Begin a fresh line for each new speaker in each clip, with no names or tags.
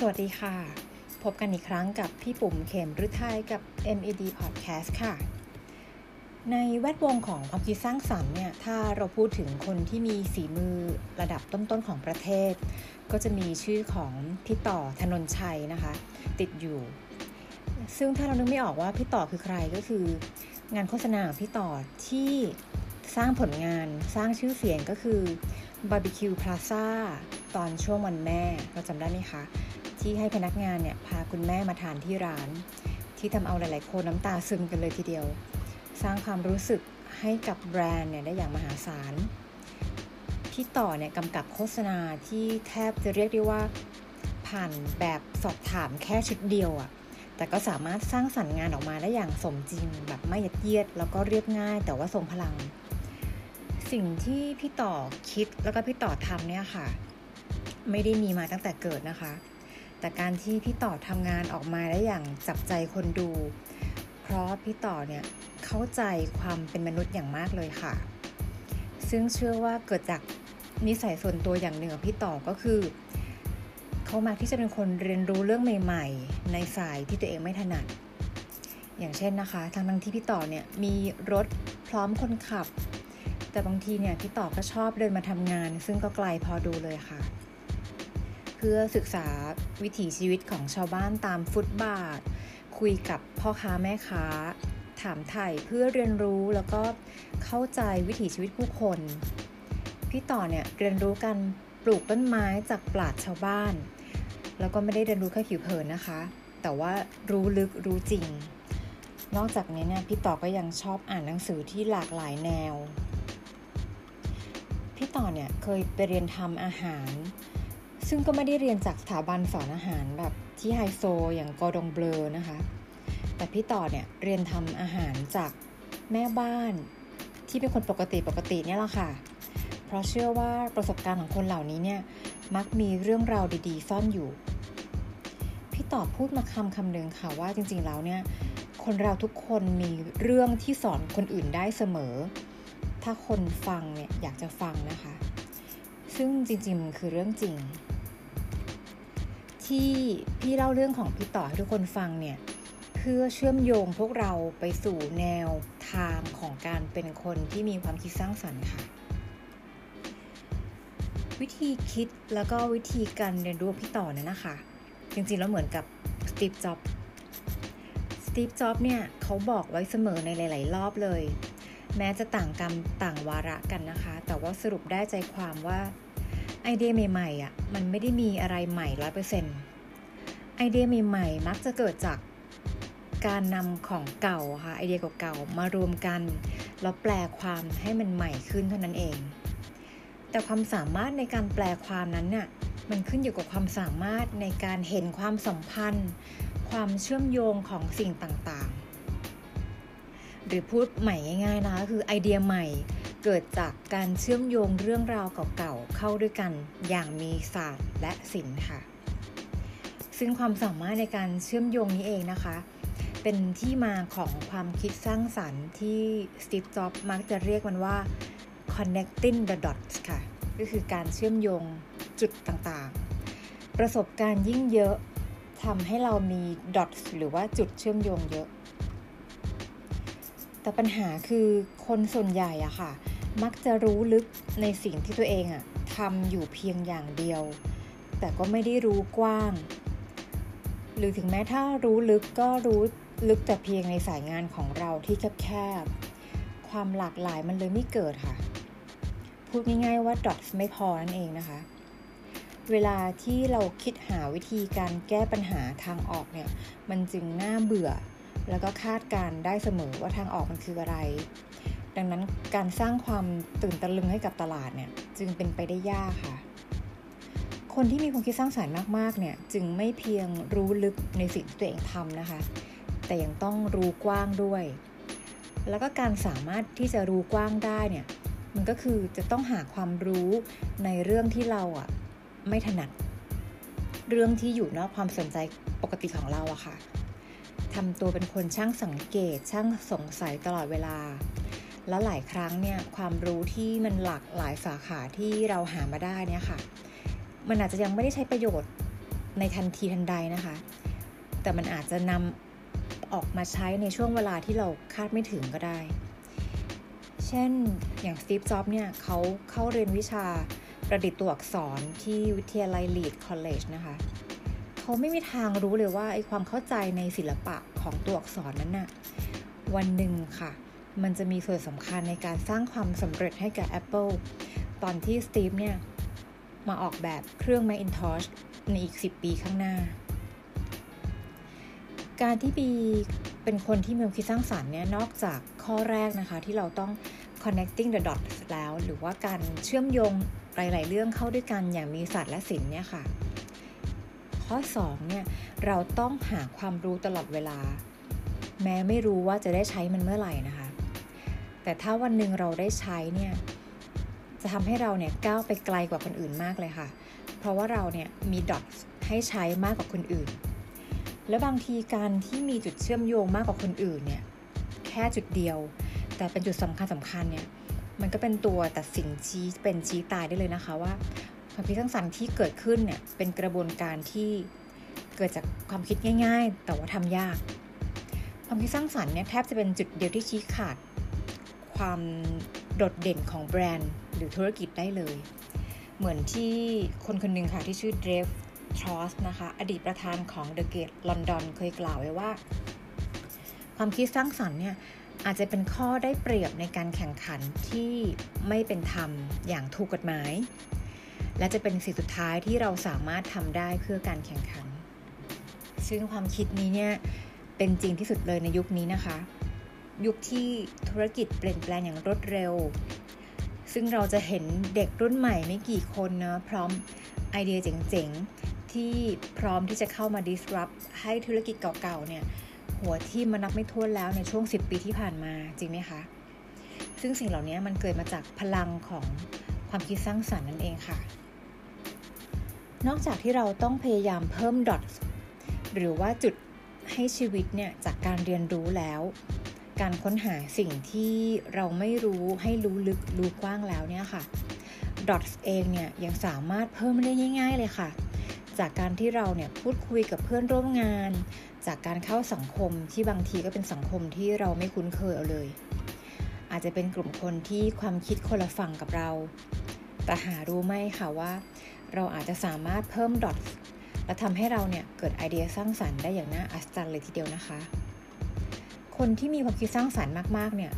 สวัสดีค่ะ พบกันอีกครั้งกับพี่ปุ่มเข็มฤทัยกับ MED Podcast ค่ะ ในแวดวงของความคิดสร้างสรรค์เนี่ยถ้าเราพูดถึงคนที่มีฝีมือระดับต้นๆของประเทศ ก็จะมีชื่อของพี่ต่อธนนชัยนะคะ ติดอยู่ ซึ่งถ้าเรานึกไม่ออกว่าพี่ต่อคือใครก็คือ งานโฆษณาพี่ต่อที่สร้างผลงานสร้างชื่อเสียงก็คือบาร์บีคิวพลาซ่าตอนช่วงวันแม่เราจำได้ไหมคะ ที่ให้พนักงานเนี่ยพาคุณแม่มาทานที่ร้าน ที่ทำเอาหลาย ๆ คนน้ำตาซึมกันเลยทีเดียว สร้างความรู้สึกให้กับแบรนด์เนี่ยได้อย่างมหาศาลพี่ต่อเนี่ยกำกับโฆษณาที่แทบจะเรียกได้ว่า ผ่านแบบสอบถามแค่ชุดเดียวอะค่ะแต่ก็สามารถสร้างสรรค์งานออกมาได้อย่างสมจริง แบบไม่ยัดเยียด แล้วก็เรียบง่าย แต่ว่าทรงพลัง สิ่งที่พี่ต่อคิดแล้วก็พี่ต่อทำเนี่ยค่ะ ไม่ได้มีมาตั้งแต่เกิดนะคะ แต่การที่พี่ต่อทำงานออกมาได้อย่างจับใจคนดู เพราะพี่ต่อเนี่ยเข้าใจความเป็นมนุษย์อย่างมากเลยค่ะ ซึ่งเชื่อว่าเกิดจากนิสัยส่วนตัวอย่างหนึ่งของพี่ต่อก็คือเขามาที่จะเป็นคนเรียนรู้เรื่องใหม่ ๆ ในสายที่ตัวเองไม่ถนัด อย่างเช่นนะคะทั้งทั้งที่พี่ต่อเนี่ยมีรถพร้อมคนขับ แต่บางทีเนี่ยพี่ต่อก็ชอบเดินมาทำงาน ซึ่งก็ไกลพอดูเลยค่ะ เพื่อศึกษาวิถีชีวิตของชาวบ้านตามฟุตบาท คุยกับพ่อค้าแม่ค้า ถามไถ่เพื่อเรียนรู้แล้วก็เข้าใจวิถีชีวิตผู้คน พี่ต่อเนี่ยเรียนรู้การปลูกต้นไม้จากปราชญ์ชาวบ้าน แล้วก็ไม่ได้เรียนรู้แค่ผิวเผินนะคะ แต่ว่ารู้ลึกรู้จริง นอกจากนี้เนี่ยพี่ต่อก็ยังชอบอ่านหนังสือที่หลากหลายแนว พี่ต่อเนี่ยเคยไปเรียนทำอาหาร ซึ่งก็ไม่ได้เรียนจากสถาบันสอนอาหารแบบที่ไฮโซอย่างกอดงเบลอนะคะ แต่พี่ต่อเนี่ยเรียนทำอาหารจากแม่บ้านที่เป็นคนปกติปกติเนี่ยแหละค่ะ เพราะเชื่อว่าประสบการณ์ของคนเหล่านี้เนี่ยมักมีเรื่องราวดีๆ ซ่อนอยู่ พี่ต่อพูดมาคำคำหนึ่งค่ะว่าจริงๆแล้วเนี่ยคนเราทุกคนมีเรื่องที่สอนคนอื่นได้เสมอ ถ้าคนฟังเนี่ยอยากจะฟังนะคะ ซึ่งจริงๆมันคือเรื่องจริง ที่พี่เล่าเรื่องของพี่ต่อให้ทุกคนฟังเนี่ย เพื่อเชื่อมโยงพวกเราไปสู่แนวทางของการเป็นคนที่มีความคิดสร้างสรรค์ค่ะ วิธีคิดแล้วก็วิธีการเรียนรู้พี่ต่อเนี่ยนะคะ จริงๆแล้วเหมือนกับสตีฟจ็อบสตีฟจ็อบเนี่ยเขาบอกไว้เสมอในหลาย ๆ รอบเลย แม้จะต่างกรรมต่างวาระกันนะคะ แต่ว่าสรุปได้ใจความว่า ไอเดียใหม่ๆอะมันไม่ได้มีอะไรใหม่ร้อยเปอร์เซ็นต์ไอเดียใหม่ๆมักจะเกิดจากการนำของเก่าค่ะไอเดียเก่าๆมารวมกัน แล้วแปลความให้มันใหม่ขึ้นเท่านั้นเอง แต่ความสามารถในการแปลความนั้นเนี่ยมันขึ้นอยู่กับความสามารถในการเห็นความสัมพันธ์ ความเชื่อมโยงของสิ่งต่างๆ หรือพูดใหม่ง่ายๆนะคะคือไอเดียใหม่ เกิดจากการเชื่อมโยงเรื่องราวเก่าๆเข้าด้วยกันอย่างมีศาสตร์และศิลป์ค่ะ ซึ่งความสามารถในการเชื่อมโยงนี้เองนะคะ เป็นที่มาของความคิดสร้างสรรค์ที่สตีฟจ็อบมักจะเรียกมันว่า connecting the dots ค่ะ ก็คือการเชื่อมโยงจุดต่างๆ ประสบการณ์ยิ่งเยอะทำให้เรามี dots หรือว่าจุดเชื่อมโยงเยอะแต่ปัญหาคือคนส่วนใหญ่อะค่ะ มักจะรู้ลึกในสิ่งที่ตัวเองอะทำอยู่เพียงอย่างเดียว แต่ก็ไม่ได้รู้กว้าง หรือถึงแม้ถ้ารู้ลึกก็รู้ลึกแต่เพียงในสายงานของเราที่แคบๆความหลากหลายมันเลยไม่เกิดค่ะ พูดง่ายๆว่า dots ไม่พอนั่นเองนะคะ เวลาที่เราคิดหาวิธีการแก้ปัญหาทางออกเนี่ย มันจึงน่าเบื่อ แล้วก็คาดการได้เสมอว่าทางออกมันคืออะไร ดังนั้นการสร้างความตื่นตะลึงให้กับตลาดเนี่ยจึงเป็นไปได้ยากค่ะ คนที่มีความคิดสร้างสารรค์มากๆเนี่ยจึงไม่เพียงรู้ลึกในสิ่งที่ตัวเองทำนะคะ แต่ยังต้องรู้กว้างด้วย แล้วก็การสามารถที่จะรู้กว้างได้เนี่ยมันก็คือจะต้องหาความรู้ในเรื่องที่เราอะไม่ถนัด เรื่องที่อยู่นอกความสนใจปกติของเราอะค่ะทำตัวเป็นคนช่างสังเกตช่างสงสัยตลอดเวลา แล้วหลายครั้งเนี่ยความรู้ที่มันหลากหลายสาขาที่เราหามาได้เนี่ยค่ะ มันอาจจะยังไม่ได้ใช้ประโยชน์ในทันทีทันใดนะคะ แต่มันอาจจะนำออกมาใช้ในช่วงเวลาที่เราคาดไม่ถึงก็ได้ เช่นอย่างสตีฟ จ็อบส์เนี่ยเขาเข้าเรียนวิชาประดิษฐ์ตัวอักษรที่วิทยาลัย Reed College นะคะเขาไม่มีทางรู้เลยว่าไอ้ความเข้าใจในศิลปะของตัวอักษรนั้นนะ่ะวันหนึ่งค่ะ มันจะมีส่วนสำคัญในการสร้างความสำเร็จให้กับ Apple ตอนที่สตีฟเนี่ย มาออกแบบเครื่อง Macintosh ในอีก 10 ปีข้างหน้า การที่บีเป็นคนที่มีความคิดสร้างสารรค์เนี่ย นอกจากข้อแรกนะคะที่เราต้อง connecting the dots แล้ว หรือว่าการเชื่อมโยงหลาย ๆ เรื่องเข้าด้วยกันอย่างมีศาสตร์และศิลป์เนี่ยค่ะ ข้อ2เนี่ยเราต้องหาความรู้ตลอดเวลา แม้ไม่รู้ว่าจะได้ใช้มันเมื่อไหร่นะคะ แต่ถ้าวันหนึ่งเราได้ใช้เนี่ยจะทำให้เราเนี่ยก้าวไปไกลกว่าคนอื่นมากเลยค่ะ เพราะว่าเราเนี่ยมีดอทให้ใช้มากกว่าคนอื่น และบางทีการที่มีจุดเชื่อมโยงมากกว่าคนอื่นเนี่ยแค่จุดเดียว แต่เป็นจุดสำคัญสำคัญเนี่ยมันก็เป็นตัวตัดสินชี้เป็นชี้ตายได้เลยนะคะว่าความคิดสร้างสรรค์ที่เกิดขึ้นเนี่ยเป็นกระบวนการที่เกิดจากความคิดง่าย ๆ แต่ว่าทำยาก ความคิดสร้างสรรค์เนี่ยแทบจะเป็นจุดเดียวที่ชี้ขาด ความโดดเด่นของแบรนด์หรือธุรกิจได้เลย เหมือนที่คนคนหนึ่งค่ะที่ชื่อเดฟทรอสนะคะ อดีตประธานของ The Gate London เคยกล่าวไว้ว่า ความคิดสร้างสรรค์เนี่ยอาจจะเป็นข้อได้เปรียบในการแข่งขันที่ไม่เป็นธรรมอย่างถูกกฎหมาย และจะเป็นสิ่งสุดท้ายที่เราสามารถทำได้เพื่อการแข่งขัน ซึ่งความคิดนี้เนี่ยเป็นจริงที่สุดเลยในยุคนี้นะคะ ยุคที่ธุรกิจเปลี่ยนแปลงอย่างรวดเร็ว ซึ่งเราจะเห็นเด็กรุ่นใหม่ไม่กี่คนนะพร้อมไอเดียเจ๋งๆ ที่พร้อมที่จะเข้ามา disrupt ให้ธุรกิจเก่าๆเนี่ยหัวที่มันนับไม่ถ้วนแล้วในช่วง 10 ปีที่ผ่านมาจริงไหมคะ ซึ่งสิ่งเหล่านี้มันเกิดมาจากพลังของความคิดสร้างสรรค์นั่นเองค่ะ นอกจากที่เราต้องพยายามเพิ่มดอทหรือว่าจุดให้ชีวิตเนี่ยจากการเรียนรู้แล้ว การค้นหาสิ่งที่เราไม่รู้ให้รู้ลึกรู้กว้างแล้วเนี่ยค่ะดอทเองเนี่ยยังสามารถเพิ่มได้ง่าย ๆ เลยค่ะ จากการที่เราเนี่ยพูดคุยกับเพื่อนร่วมงาน จากการเข้าสังคมที่บางทีก็เป็นสังคมที่เราไม่คุ้นเคยเอาเลย อาจจะเป็นกลุ่มคนที่ความคิดคนละฝั่งกับเรา แต่หารู้ไหมค่ะว่า เราอาจจะสามารถเพิ่มดอทและทำให้เราเนี่ยเกิดไอเดียสร้างสรรค์ได้อย่างน่าอัศจรรย์เลยทีเดียวนะคะ คนที่มีความคิดสร้างสรรค์มากๆเนี่ย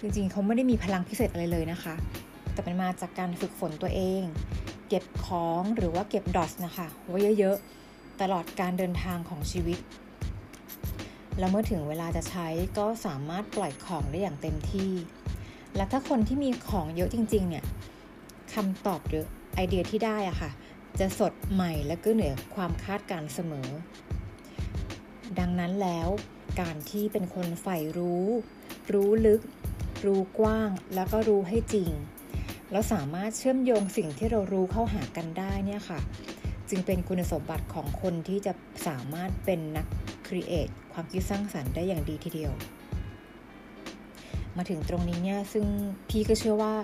จริงๆเขาไม่ได้มีพลังพิเศษอะไรเลยนะคะ แต่เป็นมาจากการฝึกฝนตัวเอง เก็บของหรือว่าเก็บดอทนะคะไว้เยอะๆ ตลอดการเดินทางของชีวิต แล้วเมื่อถึงเวลาจะใช้ก็สามารถปล่อยของได้อย่างเต็มที่ และถ้าคนที่มีของเยอะจริง ๆ เนี่ยคำตอบหรือไอเดียที่ได้อะค่ะ จะสดใหม่และก็เหนือความคาดการเสมอ ดังนั้นแล้ว การที่เป็นคนใฝ่รู้ รู้ลึก รู้กว้าง แล้วก็รู้ให้จริง แล้วสามารถเชื่อมโยงสิ่งที่เรารู้เข้าหากันได้เนี่ยค่ะ จึงเป็นคุณสมบัติของคนที่จะสามารถเป็นนักครีเอทความคิดสร้างสรรค์ได้อย่างดีทีเดียว มาถึงตรงนี้เนี่ยซึ่งพี่ก็เชื่อว่า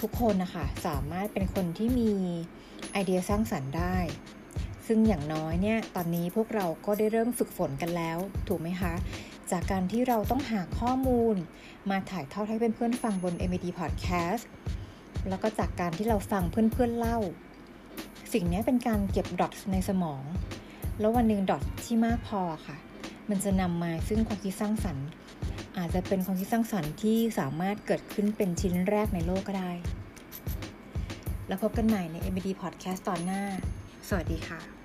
ทุกคนนะคะสามารถเป็นคนที่มีไอเดียสร้างสรรค์ได้ ซึ่งอย่างน้อยเนี่ยตอนนี้พวกเราก็ได้เริ่มฝึกฝนกันแล้ว ถูกไหมคะ จากการที่เราต้องหาข้อมูล มาถ่ายทอดให้เพื่อนๆฟังบน MD Podcast แล้วก็จากการที่เราฟังเพื่อนๆเล่า สิ่งนี้เป็นการเก็บดอทในสมอง แล้ววันหนึ่งดอทที่มากพอค่ะ มันจะนำมาซึ่งความคิดสร้างสรรค์ อาจจะเป็นความคิดสร้างสรรค์ที่สามารถเกิดขึ้นเป็นชิ้นแรกในโลกก็ได้ แล้วพบกันใหม่ใน MBD Podcast ตอนหน้า สวัสดีค่ะ